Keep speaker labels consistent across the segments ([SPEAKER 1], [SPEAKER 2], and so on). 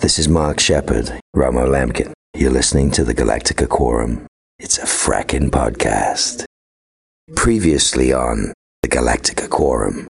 [SPEAKER 1] This is Mark Sheppard, Romo Lampkin. You're listening to the Galactica Quorum. It's a frackin' podcast. Previously on the Galactica Quorum.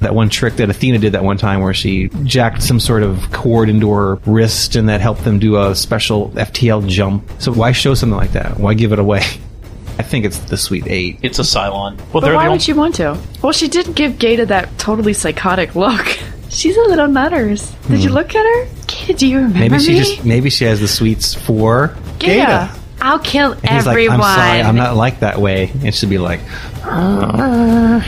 [SPEAKER 2] That one trick that Athena did that one time where she jacked some sort of cord into her wrist and that helped them do a special FTL jump. So why show something like that? Why give it away? I think it's the Sweet Eight.
[SPEAKER 3] It's a Cylon. Well, they're
[SPEAKER 4] why
[SPEAKER 3] the
[SPEAKER 4] would
[SPEAKER 3] only-
[SPEAKER 4] she want to? Well, she did give Gaeta that totally psychotic look. She's a little nutters. Did you hmm. look at her? Do you remember.
[SPEAKER 2] Maybe she
[SPEAKER 4] me?
[SPEAKER 2] just maybe she has the sweets for Gaeta.
[SPEAKER 4] I'll kill
[SPEAKER 2] And he's
[SPEAKER 4] everyone.
[SPEAKER 2] like, I'm sorry, I'm not like that way. And she'd be like, oh.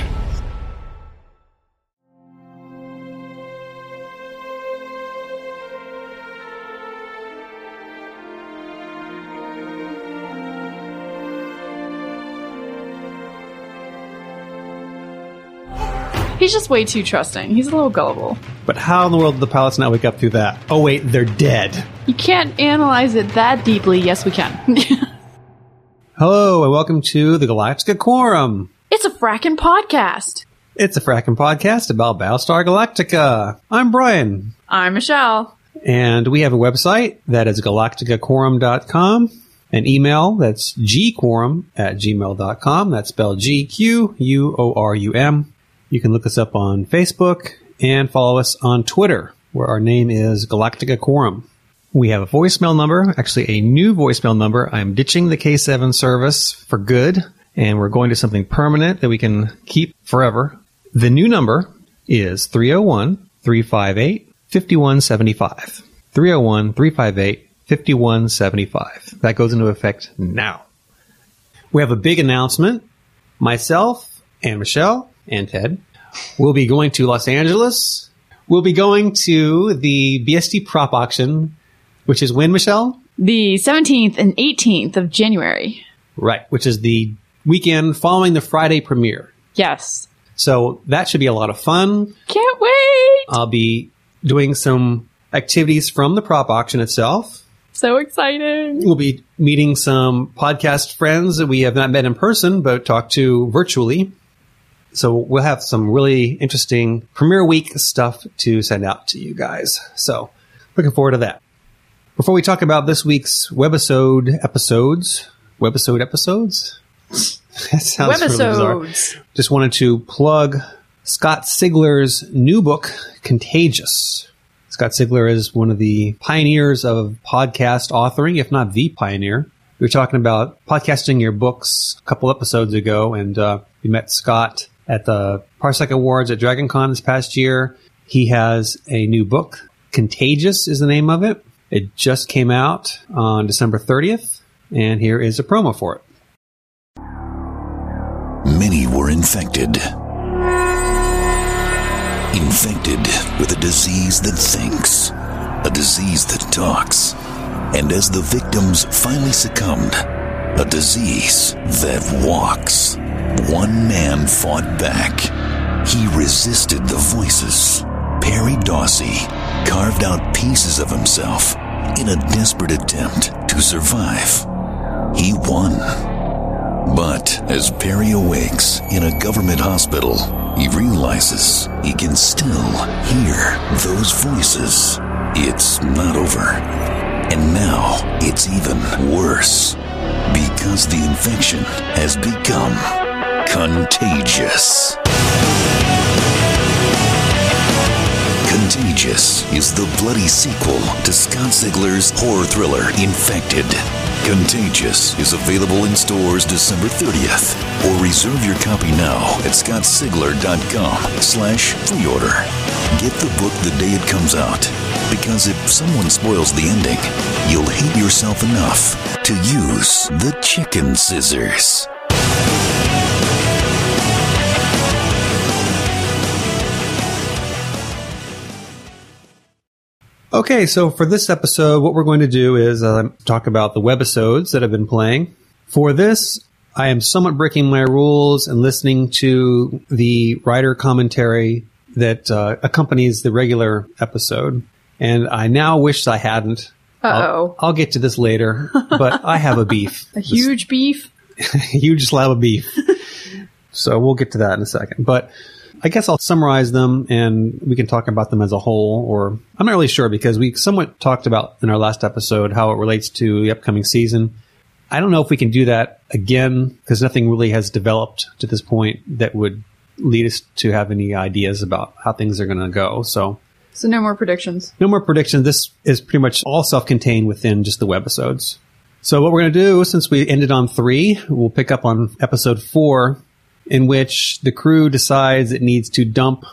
[SPEAKER 4] He's just way too trusting. He's a little gullible.
[SPEAKER 2] but how in the world did the pilots not wake up through that? Oh wait, they're dead.
[SPEAKER 4] You can't analyze it that deeply. Yes, we can.
[SPEAKER 2] Hello and welcome to the Galactica Quorum.
[SPEAKER 4] it's a frackin' podcast.
[SPEAKER 2] It's a fracking podcast about Battlestar Galactica. I'm Brian.
[SPEAKER 4] I'm Michelle.
[SPEAKER 2] And we have a website that is galacticaquorum.com, an email that's gquorum at gmail.com. That's spelled G-Q-U-O-R-U-M. You can look us up on Facebook and follow us on Twitter, where our name is Galactica Quorum. We have a voicemail number, actually a new voicemail number. I'm ditching the K7 service for good, and we're going to something permanent that we can keep forever. The new number is 301 358 5175. 301 358 5175. That goes into effect now. We have a big announcement. Myself and Michelle and Ted We'll be going to Los Angeles. We'll be going to the BSG prop auction, which is when, Michelle?
[SPEAKER 4] The 17th and 18th of January.
[SPEAKER 2] Right, which is the weekend following the Friday premiere.
[SPEAKER 4] Yes.
[SPEAKER 2] So that should be a lot of fun.
[SPEAKER 4] Can't wait.
[SPEAKER 2] I'll be doing some activities from the prop auction itself.
[SPEAKER 4] So exciting.
[SPEAKER 2] We'll be meeting some podcast friends that we have not met in person, but talked to virtually. So we'll have some really interesting premiere week stuff to send out to you guys. So looking forward to that. Before we talk about this week's webisode episodes, webisode episodes? that sounds really bizarre.
[SPEAKER 4] Webisodes.
[SPEAKER 2] Just wanted to plug Scott Sigler's new book, Contagious. Scott Sigler is one of the pioneers of podcast authoring, if not the pioneer. We were talking about podcasting your books a couple episodes ago, and uh, we met Scott at the Parsec Awards at DragonCon this past year. He has a new book, Contagious is the name of it. It just came out on December 30th, and here is a promo for it.
[SPEAKER 5] Many were infected. Infected with a disease that thinks, a disease that talks. And as the victims finally succumbed, a disease that walks. One man fought back. He resisted the voices. Perry Dawsey carved out pieces of himself in a desperate attempt to survive. He won. But as Perry awakes in a government hospital, he realizes he can still hear those voices. It's not over. And now it's even worse because the infection has become contagious. Contagious is the bloody sequel to Scott Sigler's horror thriller Infected. Contagious is available in stores December 30th. Or reserve your copy now at scottsigler.com slash pre-order. Get the book the day it comes out. Because if someone spoils the ending, you'll hate yourself enough to use the chicken scissors.
[SPEAKER 2] Okay, so for this episode, what we're going to do is uh, talk about the webisodes that I've been playing. For this, I am somewhat breaking my rules and listening to the writer commentary that uh, accompanies the regular episode. And I now wish I hadn't. I'll,
[SPEAKER 4] Uh-oh.
[SPEAKER 2] I'll get to this later, but I have a beef.
[SPEAKER 4] A huge beef.
[SPEAKER 2] huge slab of beef. so we'll get to that in a second. But I guess I'll summarize them and we can talk about them as a whole, or I'm not really sure because we somewhat talked about in our last episode how it relates to the upcoming season. I don't know if we can do that again because nothing really has developed to this point that would lead us to have any ideas about how things are going to go. So
[SPEAKER 4] So no more predictions.
[SPEAKER 2] no more predictions. This is pretty much all self-contained within just the webisodes. So what we're going to do, since we ended on three, we'll pick up on episode four, in which the crew decides it needs to dump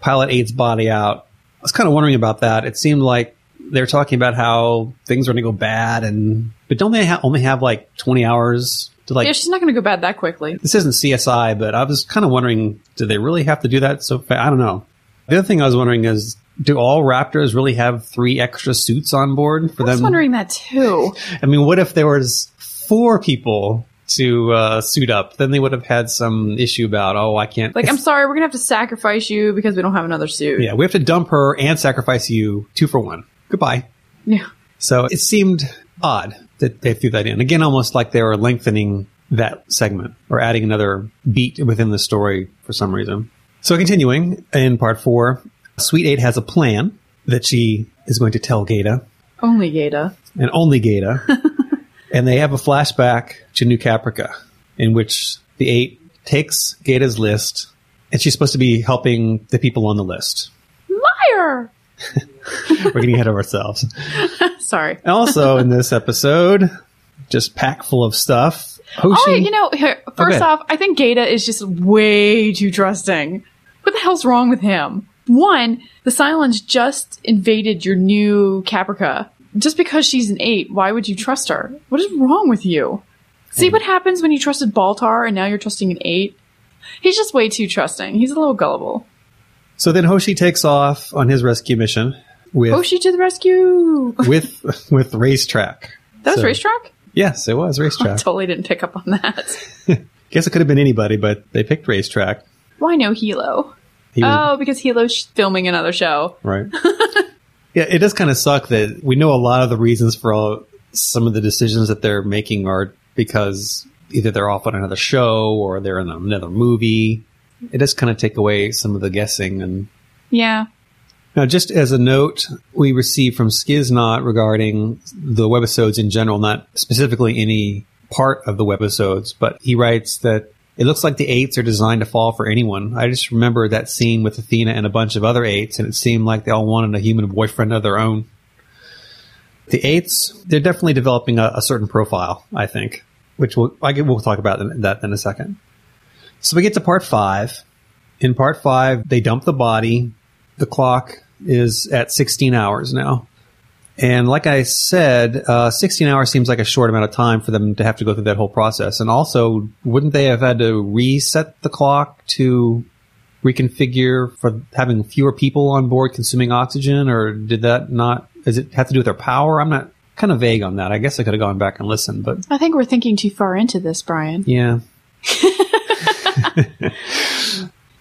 [SPEAKER 2] Pilot Eight's body out. I was kind of wondering about that. It seemed like they're talking about how things are going to go bad, and but don't they ha- only have like 20 hours to like?
[SPEAKER 4] yeah, she's not going to go bad that quickly.
[SPEAKER 2] this isn't CSI, but I was kind of wondering, do they really have to do that so fast? I don't know. The other thing I was wondering is, do all Raptors really have three extra suits on board for them?
[SPEAKER 4] I was
[SPEAKER 2] them?
[SPEAKER 4] wondering that too.
[SPEAKER 2] I mean, what if there was four people to uh, suit up? Then they would have had some issue about, oh, I can't.
[SPEAKER 4] Like, I'm sorry, we're going to have to sacrifice you because we don't have another suit.
[SPEAKER 2] yeah, we have to dump her and sacrifice you two for one. Goodbye.
[SPEAKER 4] Yeah.
[SPEAKER 2] So it seemed odd that they threw that in. Again, almost like they were lengthening that segment or adding another beat within the story for some reason. So continuing in part four, Sweet Eight has a plan that she is going to tell Gaeta
[SPEAKER 4] Only Gaeta.
[SPEAKER 2] and only Gaeta. and they have a flashback to New Caprica in which the Eight takes Gaeta's list and she's supposed to be helping the people on the list.
[SPEAKER 4] Liar!
[SPEAKER 2] We're getting ahead of ourselves.
[SPEAKER 4] Sorry.
[SPEAKER 2] Also in this episode, just packed full of stuff. Oh, Hoshi,
[SPEAKER 4] Oh, you know, here, oh, first
[SPEAKER 2] Okay.
[SPEAKER 4] off, I think Gaeta is just way too trusting. What the hell's wrong with him? One, the Cylons just invaded your new Caprica. Just because she's an eight, why would you trust her? What is wrong with you? See hmm. what happens when you trusted Baltar and now you're trusting an eight? He's just way too trusting. He's a little gullible.
[SPEAKER 2] so then Hoshi takes off on his rescue mission with
[SPEAKER 4] Hoshi to the rescue!
[SPEAKER 2] with with racetrack.
[SPEAKER 4] That was
[SPEAKER 2] So-
[SPEAKER 4] racetrack?
[SPEAKER 2] Yes, it was racetrack.
[SPEAKER 4] I totally didn't pick up on that.
[SPEAKER 2] Guess it could have been anybody, but they picked racetrack.
[SPEAKER 4] Why no Helo?
[SPEAKER 2] He was,
[SPEAKER 4] Oh, because Helo's filming another show.
[SPEAKER 2] Right. Yeah, it does kind of suck that we know a lot of the reasons for all, some of the decisions that they're making are because either they're off on another show or they're in another movie. It does kind of take away some of the guessing. And
[SPEAKER 4] Yeah.
[SPEAKER 2] now, just as a note, we received from Skiznot regarding the webisodes in general, not specifically any part of the webisodes, but he writes that it looks like the eights are designed to fall for anyone. I just remember that scene with Athena and a bunch of other eights, and it seemed like they all wanted a human boyfriend of their own. The eights, they're definitely developing a, a certain profile, I think, which we'll, I get, we'll talk about that in a second. So we get to part five. In part five, they dump the body. The clock is at 16 hours now. And like I said, uh, 16 hours seems like a short amount of time for them to have to go through that whole process. And also, wouldn't they have had to reset the clock to reconfigure for having fewer people on board consuming oxygen? Or did that not, does it have to do with their power? I'm not kind of vague on that. I guess I could have gone back and listened, but
[SPEAKER 4] I think we're thinking too far into this, Brian.
[SPEAKER 2] yeah.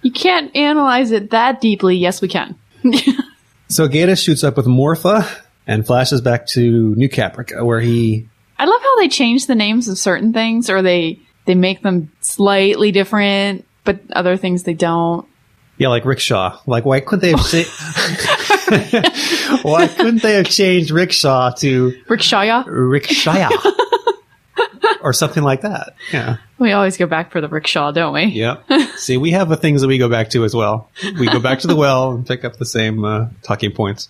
[SPEAKER 4] You can't analyze it that deeply. Yes, we can.
[SPEAKER 2] So Gaeta shoots up with Morpha and flashes back to New Caprica where he
[SPEAKER 4] I love how they change the names of certain things, or they they make them slightly different, but other things they don't.
[SPEAKER 2] Yeah, like rickshaw. Like, why couldn't they have cha- why couldn't they have changed rickshaw to
[SPEAKER 4] Rickshaya.
[SPEAKER 2] rickshaw or something like that? Yeah,
[SPEAKER 4] We always go back for the rickshaw, don't we?
[SPEAKER 2] yeah. See, we have the things that we go back to as well. We go back to the well and pick up the same uh, talking points.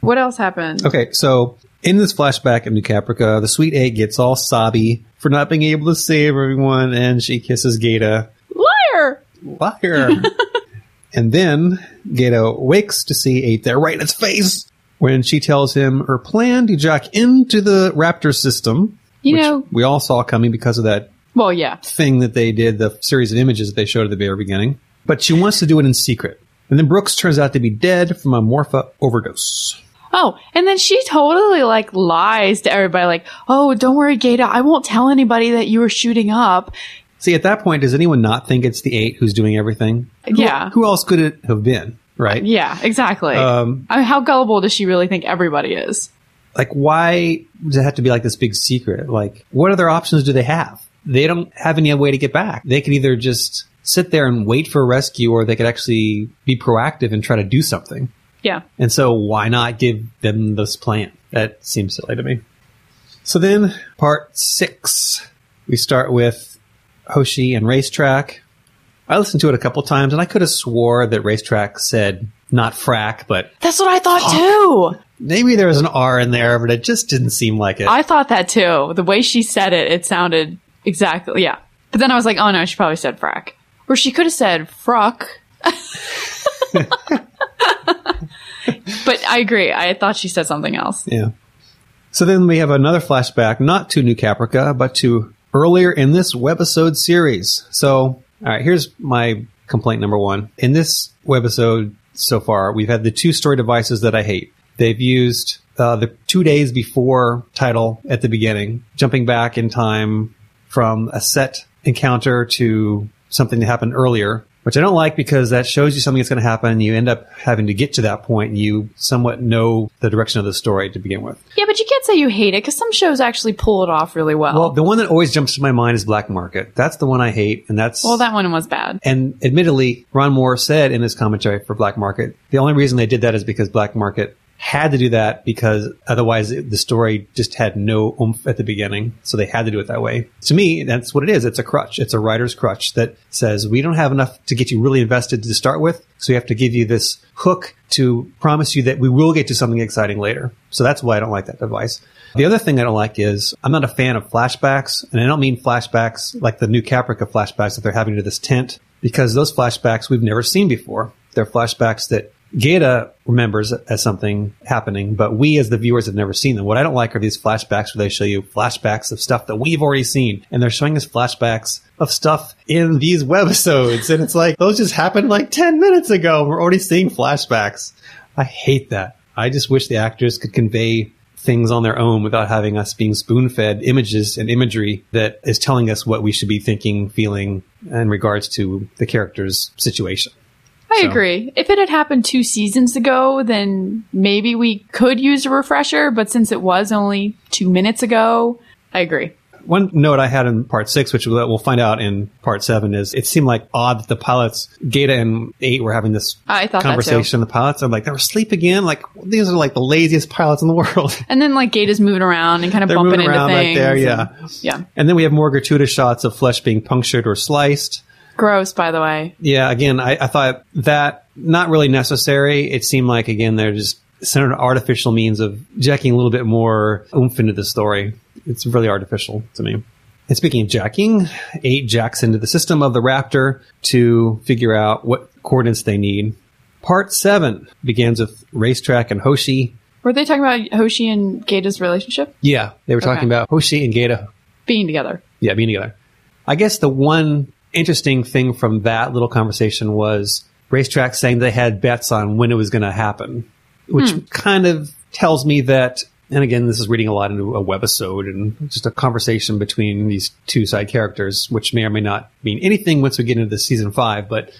[SPEAKER 4] What else happened?
[SPEAKER 2] Okay, so in this flashback of New Caprica, the Sweet Eight gets all sobby for not being able to save everyone, and she kisses Gaeta.
[SPEAKER 4] Liar!
[SPEAKER 2] Liar. and then Gaeta wakes to see Eight there right in its face when she tells him her plan to jack into the Raptor system.
[SPEAKER 4] You
[SPEAKER 2] which
[SPEAKER 4] know-
[SPEAKER 2] we all saw coming because of that
[SPEAKER 4] Well, yeah.
[SPEAKER 2] thing that they did, the series of images that they showed at the very beginning. But she wants to do it in secret. And then Brooks turns out to be dead from a morpha overdose.
[SPEAKER 4] Oh, and then she totally like lies to everybody, like, "Oh, don't worry, Gaeta. I won't tell anybody that you were shooting up."
[SPEAKER 2] See, at that point, does anyone not think it's the eight who's doing everything? Who-
[SPEAKER 4] Yeah.
[SPEAKER 2] Who else could it have been? Right?
[SPEAKER 4] Yeah, exactly.
[SPEAKER 2] Um,
[SPEAKER 4] I mean, how gullible does she really think everybody is?
[SPEAKER 2] like why does it have to be like this big secret like what other options do they have they don't have any way to get back they could either just sit there and wait for a rescue or they could actually be proactive and try to do something.
[SPEAKER 4] Yeah.
[SPEAKER 2] And so why not give them this plan? That seems silly to me. So then part six, we start with Hoshi and Racetrack. I listened to it a couple times and I could have swore that Racetrack said not frack, but
[SPEAKER 4] That's what I thought too.
[SPEAKER 2] maybe there was an R in there, but it just didn't seem like it.
[SPEAKER 4] I thought that too. The way she said it, it sounded exactly, yeah. But then I was like, oh no, she probably said frack. Or she could have said fruck. but I agree. I thought she said something else.
[SPEAKER 2] Yeah. So then we have another flashback, not to New Caprica, but to earlier in this webisode series. So, all right, here's my complaint number one. In this webisode so far, we've had the two story devices that I hate. They've used uh, the two days before title at the beginning, jumping back in time from a set encounter to something that happened earlier, which I don't like because that shows you something that's going to happen. You end up having to get to that point and you somewhat know the direction of the story to begin with.
[SPEAKER 4] Yeah, but you can't say you hate it because some shows actually pull it off really well.
[SPEAKER 2] Well, the one that always jumps to my mind is Black Market. That's the one I hate, and that's
[SPEAKER 4] well, that one was bad.
[SPEAKER 2] and admittedly, Ron Moore said in his commentary for Black Market, the only reason they did that is because Black Market had to do that because otherwise the story just had no oomph at the beginning. So they had to do it that way. To me, that's what it is. It's a crutch. It's a writer's crutch that says we don't have enough to get you really invested to start with. So we have to give you this hook to promise you that we will get to something exciting later. So that's why I don't like that device. The other thing I don't like is I'm not a fan of flashbacks, and I don't mean flashbacks like the new Caprica flashbacks that they're having to this tent, because those flashbacks we've never seen before. They're flashbacks that Gaeta remembers as something happening, but we as the viewers have never seen them. What I don't like are these flashbacks where they show you flashbacks of stuff that we've already seen, and they're showing us flashbacks of stuff in these webisodes, and it's like those just happened like ten minutes ago. We're already seeing flashbacks. I hate that. I just wish the actors could convey things on their own without having us being spoon fed images and imagery that is telling us what we should be thinking, feeling in regards to the character's situation.
[SPEAKER 4] I
[SPEAKER 2] So-
[SPEAKER 4] agree. If it had happened two seasons ago, then maybe we could use a refresher. But since it was only two minutes ago, I agree.
[SPEAKER 2] One note I had in part six, which we'll find out in part seven, is it seemed like odd that the pilots, Gaeta and Eight, were having this conversation. The pilots are like, they were asleep again. Like, these are like the laziest pilots in the world.
[SPEAKER 4] And then like Gaeta's moving around and kind of
[SPEAKER 2] They're
[SPEAKER 4] bumping
[SPEAKER 2] moving
[SPEAKER 4] into
[SPEAKER 2] around
[SPEAKER 4] things.
[SPEAKER 2] right there,
[SPEAKER 4] and-
[SPEAKER 2] yeah.
[SPEAKER 4] yeah.
[SPEAKER 2] And then we have more gratuitous shots of flesh being punctured or sliced.
[SPEAKER 4] Gross, by the way.
[SPEAKER 2] Yeah, again, I, I thought that not really necessary. It seemed like again they're just centered artificial means of jacking a little bit more oomph into the story. It's really artificial to me. And speaking of jacking, eight jacks into the system of the Raptor to figure out what coordinates they need. Part seven begins with Racetrack and Hoshi.
[SPEAKER 4] Were they talking about Hoshi and Gaeta's relationship
[SPEAKER 2] Yeah, they were talking
[SPEAKER 4] Okay.
[SPEAKER 2] about Hoshi and Gaeta
[SPEAKER 4] being together?
[SPEAKER 2] Yeah, being together. I guess the one interesting thing from that little conversation was Racetrack saying they had bets on when it was going to happen, which hmm. kind of tells me that. And again, this is reading a lot into a webisode and just a conversation between these two side characters, which may or may not mean anything once we get into the season five, but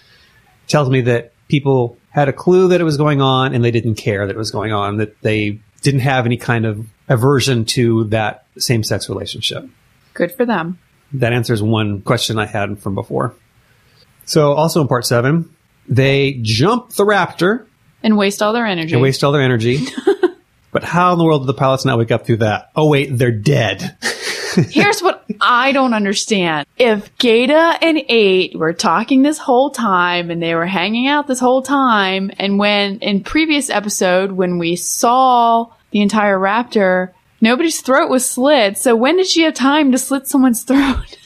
[SPEAKER 2] tells me that people had a clue that it was going on and they didn't care that it was going on, that they didn't have any kind of aversion to that same sex relationship.
[SPEAKER 4] Good for them.
[SPEAKER 2] That answers one question I had from before. So, also in part seven, they jump the raptor
[SPEAKER 4] And waste all their energy.
[SPEAKER 2] and waste all their energy. but how in the world did the pilots not wake up through that? Oh, wait, they're dead.
[SPEAKER 4] Here's what I don't understand. If Gaeta and Eight were talking this whole time and they were hanging out this whole time, and when in previous episode when we saw the entire raptor, nobody's throat was slit. So when did she have time to slit someone's throat?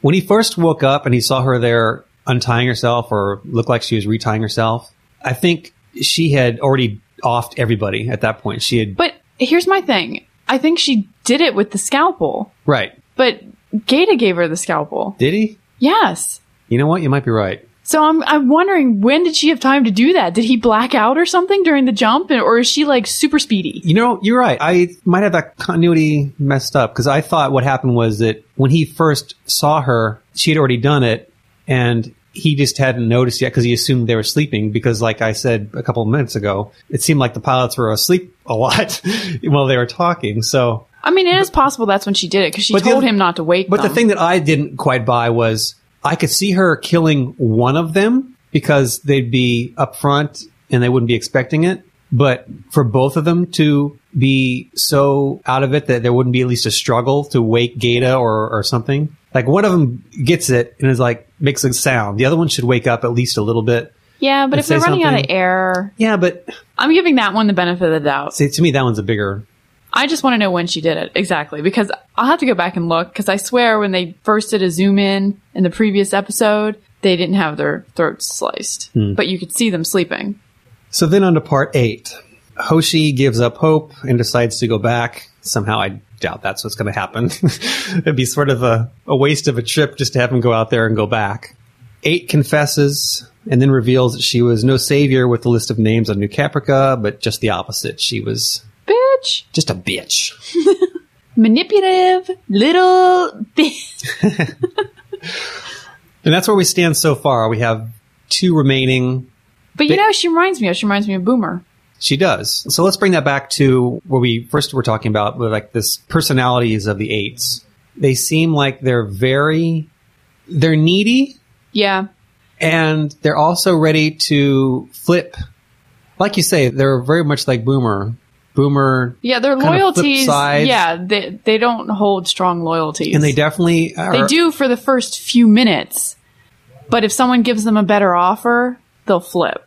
[SPEAKER 2] when he first woke up and he saw her there untying herself or looked like she was retying herself, I think she had already offed everybody at that point. She had,
[SPEAKER 4] But here's my thing. I think she did it with the scalpel,
[SPEAKER 2] right.
[SPEAKER 4] but Gaeta gave her the scalpel.
[SPEAKER 2] Did he?
[SPEAKER 4] Yes.
[SPEAKER 2] You know what? You might be right.
[SPEAKER 4] So I'm I'm wondering when did she have time to do that? Did he black out or something during the jump, or is she like super speedy?
[SPEAKER 2] You know, you're right. I might have that continuity messed up because I thought what happened was that when he first saw her, she had already done it and he just hadn't noticed yet because he assumed they were sleeping because like I said a couple of minutes ago, it seemed like the pilots were asleep a lot while they were talking. So,
[SPEAKER 4] I mean, it is possible that's when she did it because she
[SPEAKER 2] But the
[SPEAKER 4] told him not to wake up.
[SPEAKER 2] but the thing that I didn't quite buy was I could see her killing one of them because they'd be up front and they wouldn't be expecting it. But for both of them to be so out of it that there wouldn't be at least a struggle to wake Gaeta or, or something. Like one of them gets it and is like, makes a sound. The other one should wake up at least a little bit.
[SPEAKER 4] Yeah, but if they're running out of air,
[SPEAKER 2] Yeah, but
[SPEAKER 4] I'm giving that one the benefit of the doubt.
[SPEAKER 2] see, to me, that one's a bigger.
[SPEAKER 4] I just want to know when she did it exactly because I'll have to go back and look because I swear when they first did a zoom in in the previous episode, they didn't have their throats sliced, hmm. but you could see them sleeping.
[SPEAKER 2] So then on to part eight. Hoshi gives up hope and decides to go back. Somehow I doubt that's what's going to happen. It'd be sort of a, a waste of a trip just to have him go out there and go back. Eight confesses and then reveals that she was no savior with the list of names on New Caprica, but just the opposite. She was
[SPEAKER 4] Bitch,
[SPEAKER 2] just a bitch.
[SPEAKER 4] manipulative little bitch.
[SPEAKER 2] And that's where we stand so far. We have two remaining.
[SPEAKER 4] But you
[SPEAKER 2] Ba-
[SPEAKER 4] know, she reminds me of she reminds me of Boomer.
[SPEAKER 2] She does. So let's bring that back to where we first were talking about with like this personalities of the eights. They seem like they're very, they're needy
[SPEAKER 4] Yeah,
[SPEAKER 2] and they're also ready to flip. Like you say, they're very much like Boomer. Boomer,
[SPEAKER 4] yeah, their loyalties. Yeah, they they don't hold strong loyalties,
[SPEAKER 2] and they definitely are.
[SPEAKER 4] They do for the first few minutes, but if someone gives them a better offer, they'll flip.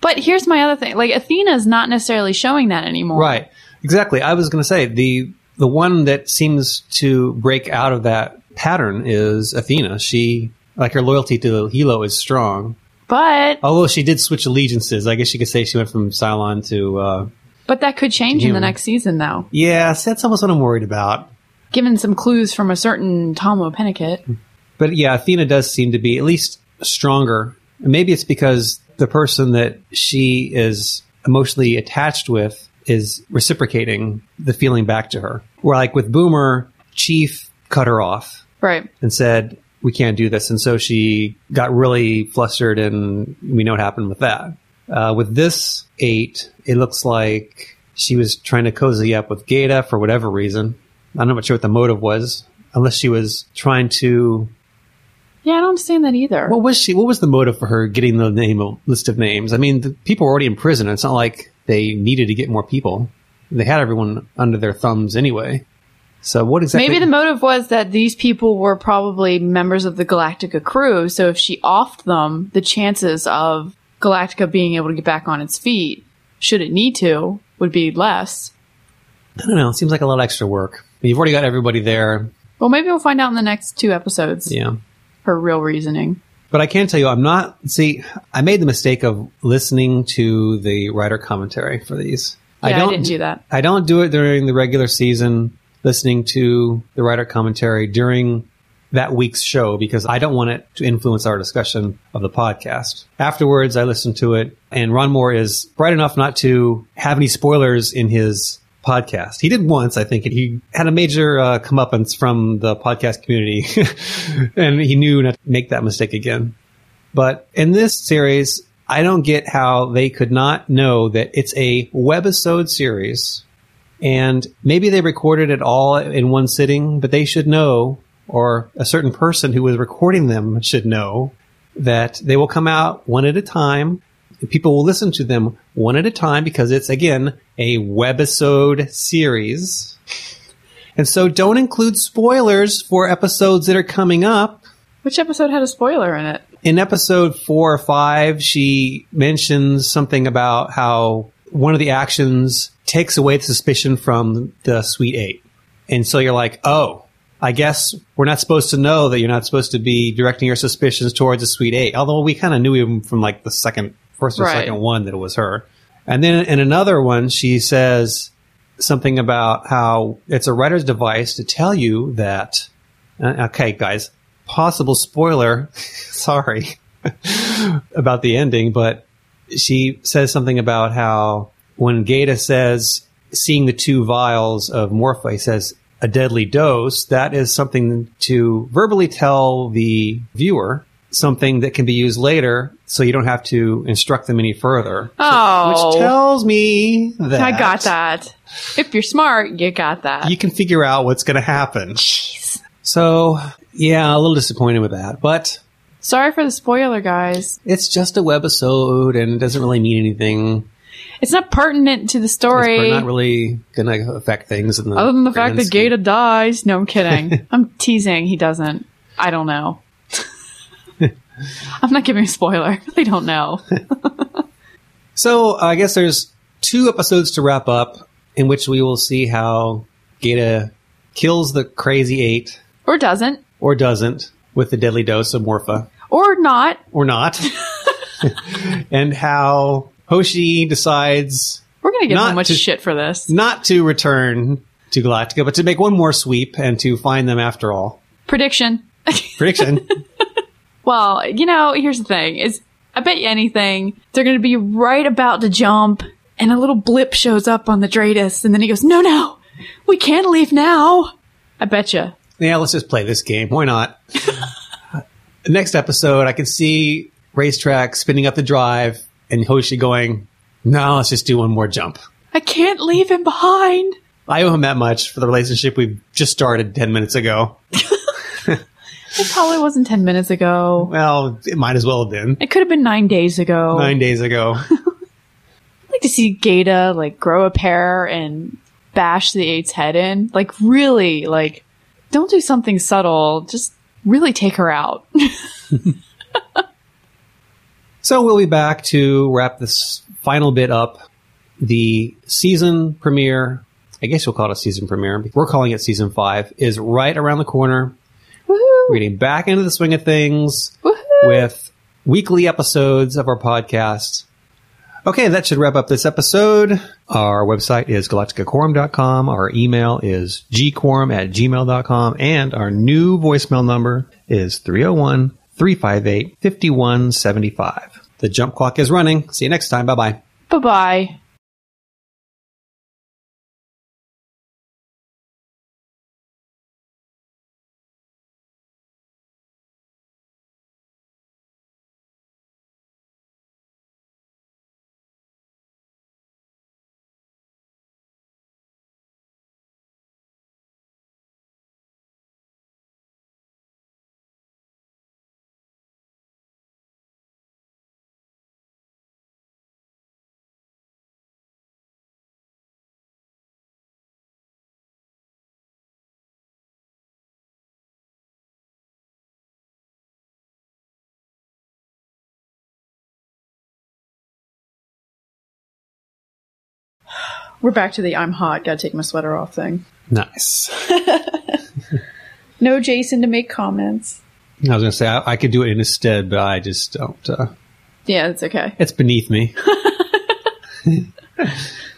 [SPEAKER 4] But here's my other thing: like Athena's not necessarily showing that anymore.
[SPEAKER 2] Right. Exactly. I was going to say the the one that seems to break out of that pattern is Athena. She like her loyalty to Helo is strong.
[SPEAKER 4] But
[SPEAKER 2] Although she did switch allegiances, I guess you could say she went from Cylon to. Uh,
[SPEAKER 4] but that could change in the next season, though.
[SPEAKER 2] yeah, that's almost what I'm worried about.
[SPEAKER 4] Given some clues from a certain Tahmoh Penikett.
[SPEAKER 2] But yeah, Athena does seem to be at least stronger. Maybe it's because the person that she is emotionally attached with is reciprocating the feeling back to her. Where like with Boomer, Chief cut her off
[SPEAKER 4] Right.
[SPEAKER 2] and said, we can't do this. And so she got really flustered and we know what happened with that. Uh, with this eight, it looks like she was trying to cozy up with Gaeta for whatever reason. I'm not sure what the motive was, unless she was trying to.
[SPEAKER 4] Yeah, I don't understand that either.
[SPEAKER 2] What was she? What was the motive for her getting the name list of names? I mean, the people were already in prison. It's not like they needed to get more people. They had everyone under their thumbs anyway. So what exactly?
[SPEAKER 4] Maybe the motive was that these people were probably members of the Galactica crew, so if she offed them, the chances of Galactica being able to get back on its feet, should it need to, would be less.
[SPEAKER 2] I don't know. It seems like a lot of extra work. You've already got everybody there.
[SPEAKER 4] Well, maybe we'll find out in the next two episodes
[SPEAKER 2] Yeah.
[SPEAKER 4] her real reasoning.
[SPEAKER 2] But I can tell you, I'm not. See, I made the mistake of listening to the writer commentary for these.
[SPEAKER 4] Yeah, I didn't do that.
[SPEAKER 2] I don't do it during the regular season. Listening to the writer commentary during that week's show because I don't want it to influence our discussion of the podcast. Afterwards, I listened to it, and Ron Moore is bright enough not to have any spoilers in his podcast. He did once, I think, and he had a major uh, comeuppance from the podcast community, and he knew not to make that mistake again. But in this series, I don't get how they could not know that it's a webisode series. And maybe they recorded it all in one sitting, but they should know, or a certain person who was recording them should know, that they will come out one at a time. People will listen to them one at a time because it's, again, a webisode series. And so don't include spoilers for episodes that are coming up
[SPEAKER 4] Which episode had a spoiler in it?
[SPEAKER 2] in episode four or five, she mentions something about how one of the actions takes away the suspicion from the Sweet Eight. And so you're like, oh, I guess we're not supposed to know that you're not supposed to be directing your suspicions towards a Sweet Eight. Although we kind of knew even from like the second, first or
[SPEAKER 4] Right.
[SPEAKER 2] second one that it was her. And then in another one, she says something about how it's a writer's device to tell you that uh, okay, guys, possible spoiler. sorry about the ending, but she says something about how when Gaeta says seeing the two vials of Morpha, he says a deadly dose, that is something to verbally tell the viewer something that can be used later so you don't have to instruct them any further.
[SPEAKER 4] Oh,
[SPEAKER 2] Which tells me that
[SPEAKER 4] I got that. If you're smart, you got that.
[SPEAKER 2] you can figure out what's going to happen.
[SPEAKER 4] Jeez.
[SPEAKER 2] So Yeah, a little disappointed with that, but
[SPEAKER 4] Sorry for the spoiler, guys.
[SPEAKER 2] it's just a webisode and it doesn't really mean anything.
[SPEAKER 4] It's not pertinent to the story.
[SPEAKER 2] It's not really going to affect things. In the
[SPEAKER 4] Other than the fact that
[SPEAKER 2] scheme.
[SPEAKER 4] Gaeta dies. No, I'm kidding. I'm teasing. He doesn't. I don't know. I'm not giving a spoiler. They don't know.
[SPEAKER 2] So I guess there's two episodes to wrap up in which we will see how Gaeta kills the crazy eight
[SPEAKER 4] Or doesn't.
[SPEAKER 2] or doesn't with the deadly dose of Morpha
[SPEAKER 4] Or not.
[SPEAKER 2] or not. and how Hoshi decides
[SPEAKER 4] We're going to get
[SPEAKER 2] Not
[SPEAKER 4] so much
[SPEAKER 2] to-
[SPEAKER 4] shit for this.
[SPEAKER 2] not to return to Galactica, but to make one more sweep and to find them after all.
[SPEAKER 4] Prediction.
[SPEAKER 2] Prediction.
[SPEAKER 4] Well, you know, here's the thing: is I bet you anything they're going to be right about to jump, and a little blip shows up on the DRADIS, and then he goes, "No, no, we can't leave now." I bet you.
[SPEAKER 2] yeah, let's just play this game. Why not? Next episode, I can see Racetrack spinning up the drive and Hoshi going, no, let's just do one more jump.
[SPEAKER 4] I can't leave him behind.
[SPEAKER 2] I owe him that much for the relationship we've just started 10 minutes ago.
[SPEAKER 4] It probably wasn't ten minutes ago.
[SPEAKER 2] Well, it might as well have been.
[SPEAKER 4] It could have been nine days ago.
[SPEAKER 2] Nine days ago.
[SPEAKER 4] I'd like to see Gaeta like grow a pair and bash the eight's head in. Like really, like don't do something subtle. Just really take her out.
[SPEAKER 2] So we'll be back to wrap this final bit up. The season premiere, I guess you'll call it a season premiere. We're calling it season five, is right around the corner.
[SPEAKER 4] Woohoo!
[SPEAKER 2] We're getting back into the swing of things
[SPEAKER 4] Woohoo!
[SPEAKER 2] with weekly episodes of our podcast. Okay, that should wrap up this episode. Our website is galacticaquorum.com. Our email is gquorum at gmail.com. And our new voicemail number is 301 358 5175. The jump clock is running. See you next time. Bye bye.
[SPEAKER 4] Bye bye. We're back to the I'm hot, gotta take my sweater off thing.
[SPEAKER 2] Nice.
[SPEAKER 4] No Jason to make comments.
[SPEAKER 2] I was going to say I, I could do it in his stead, but I just don't. Uh,
[SPEAKER 4] Yeah, it's okay.
[SPEAKER 2] it's beneath me.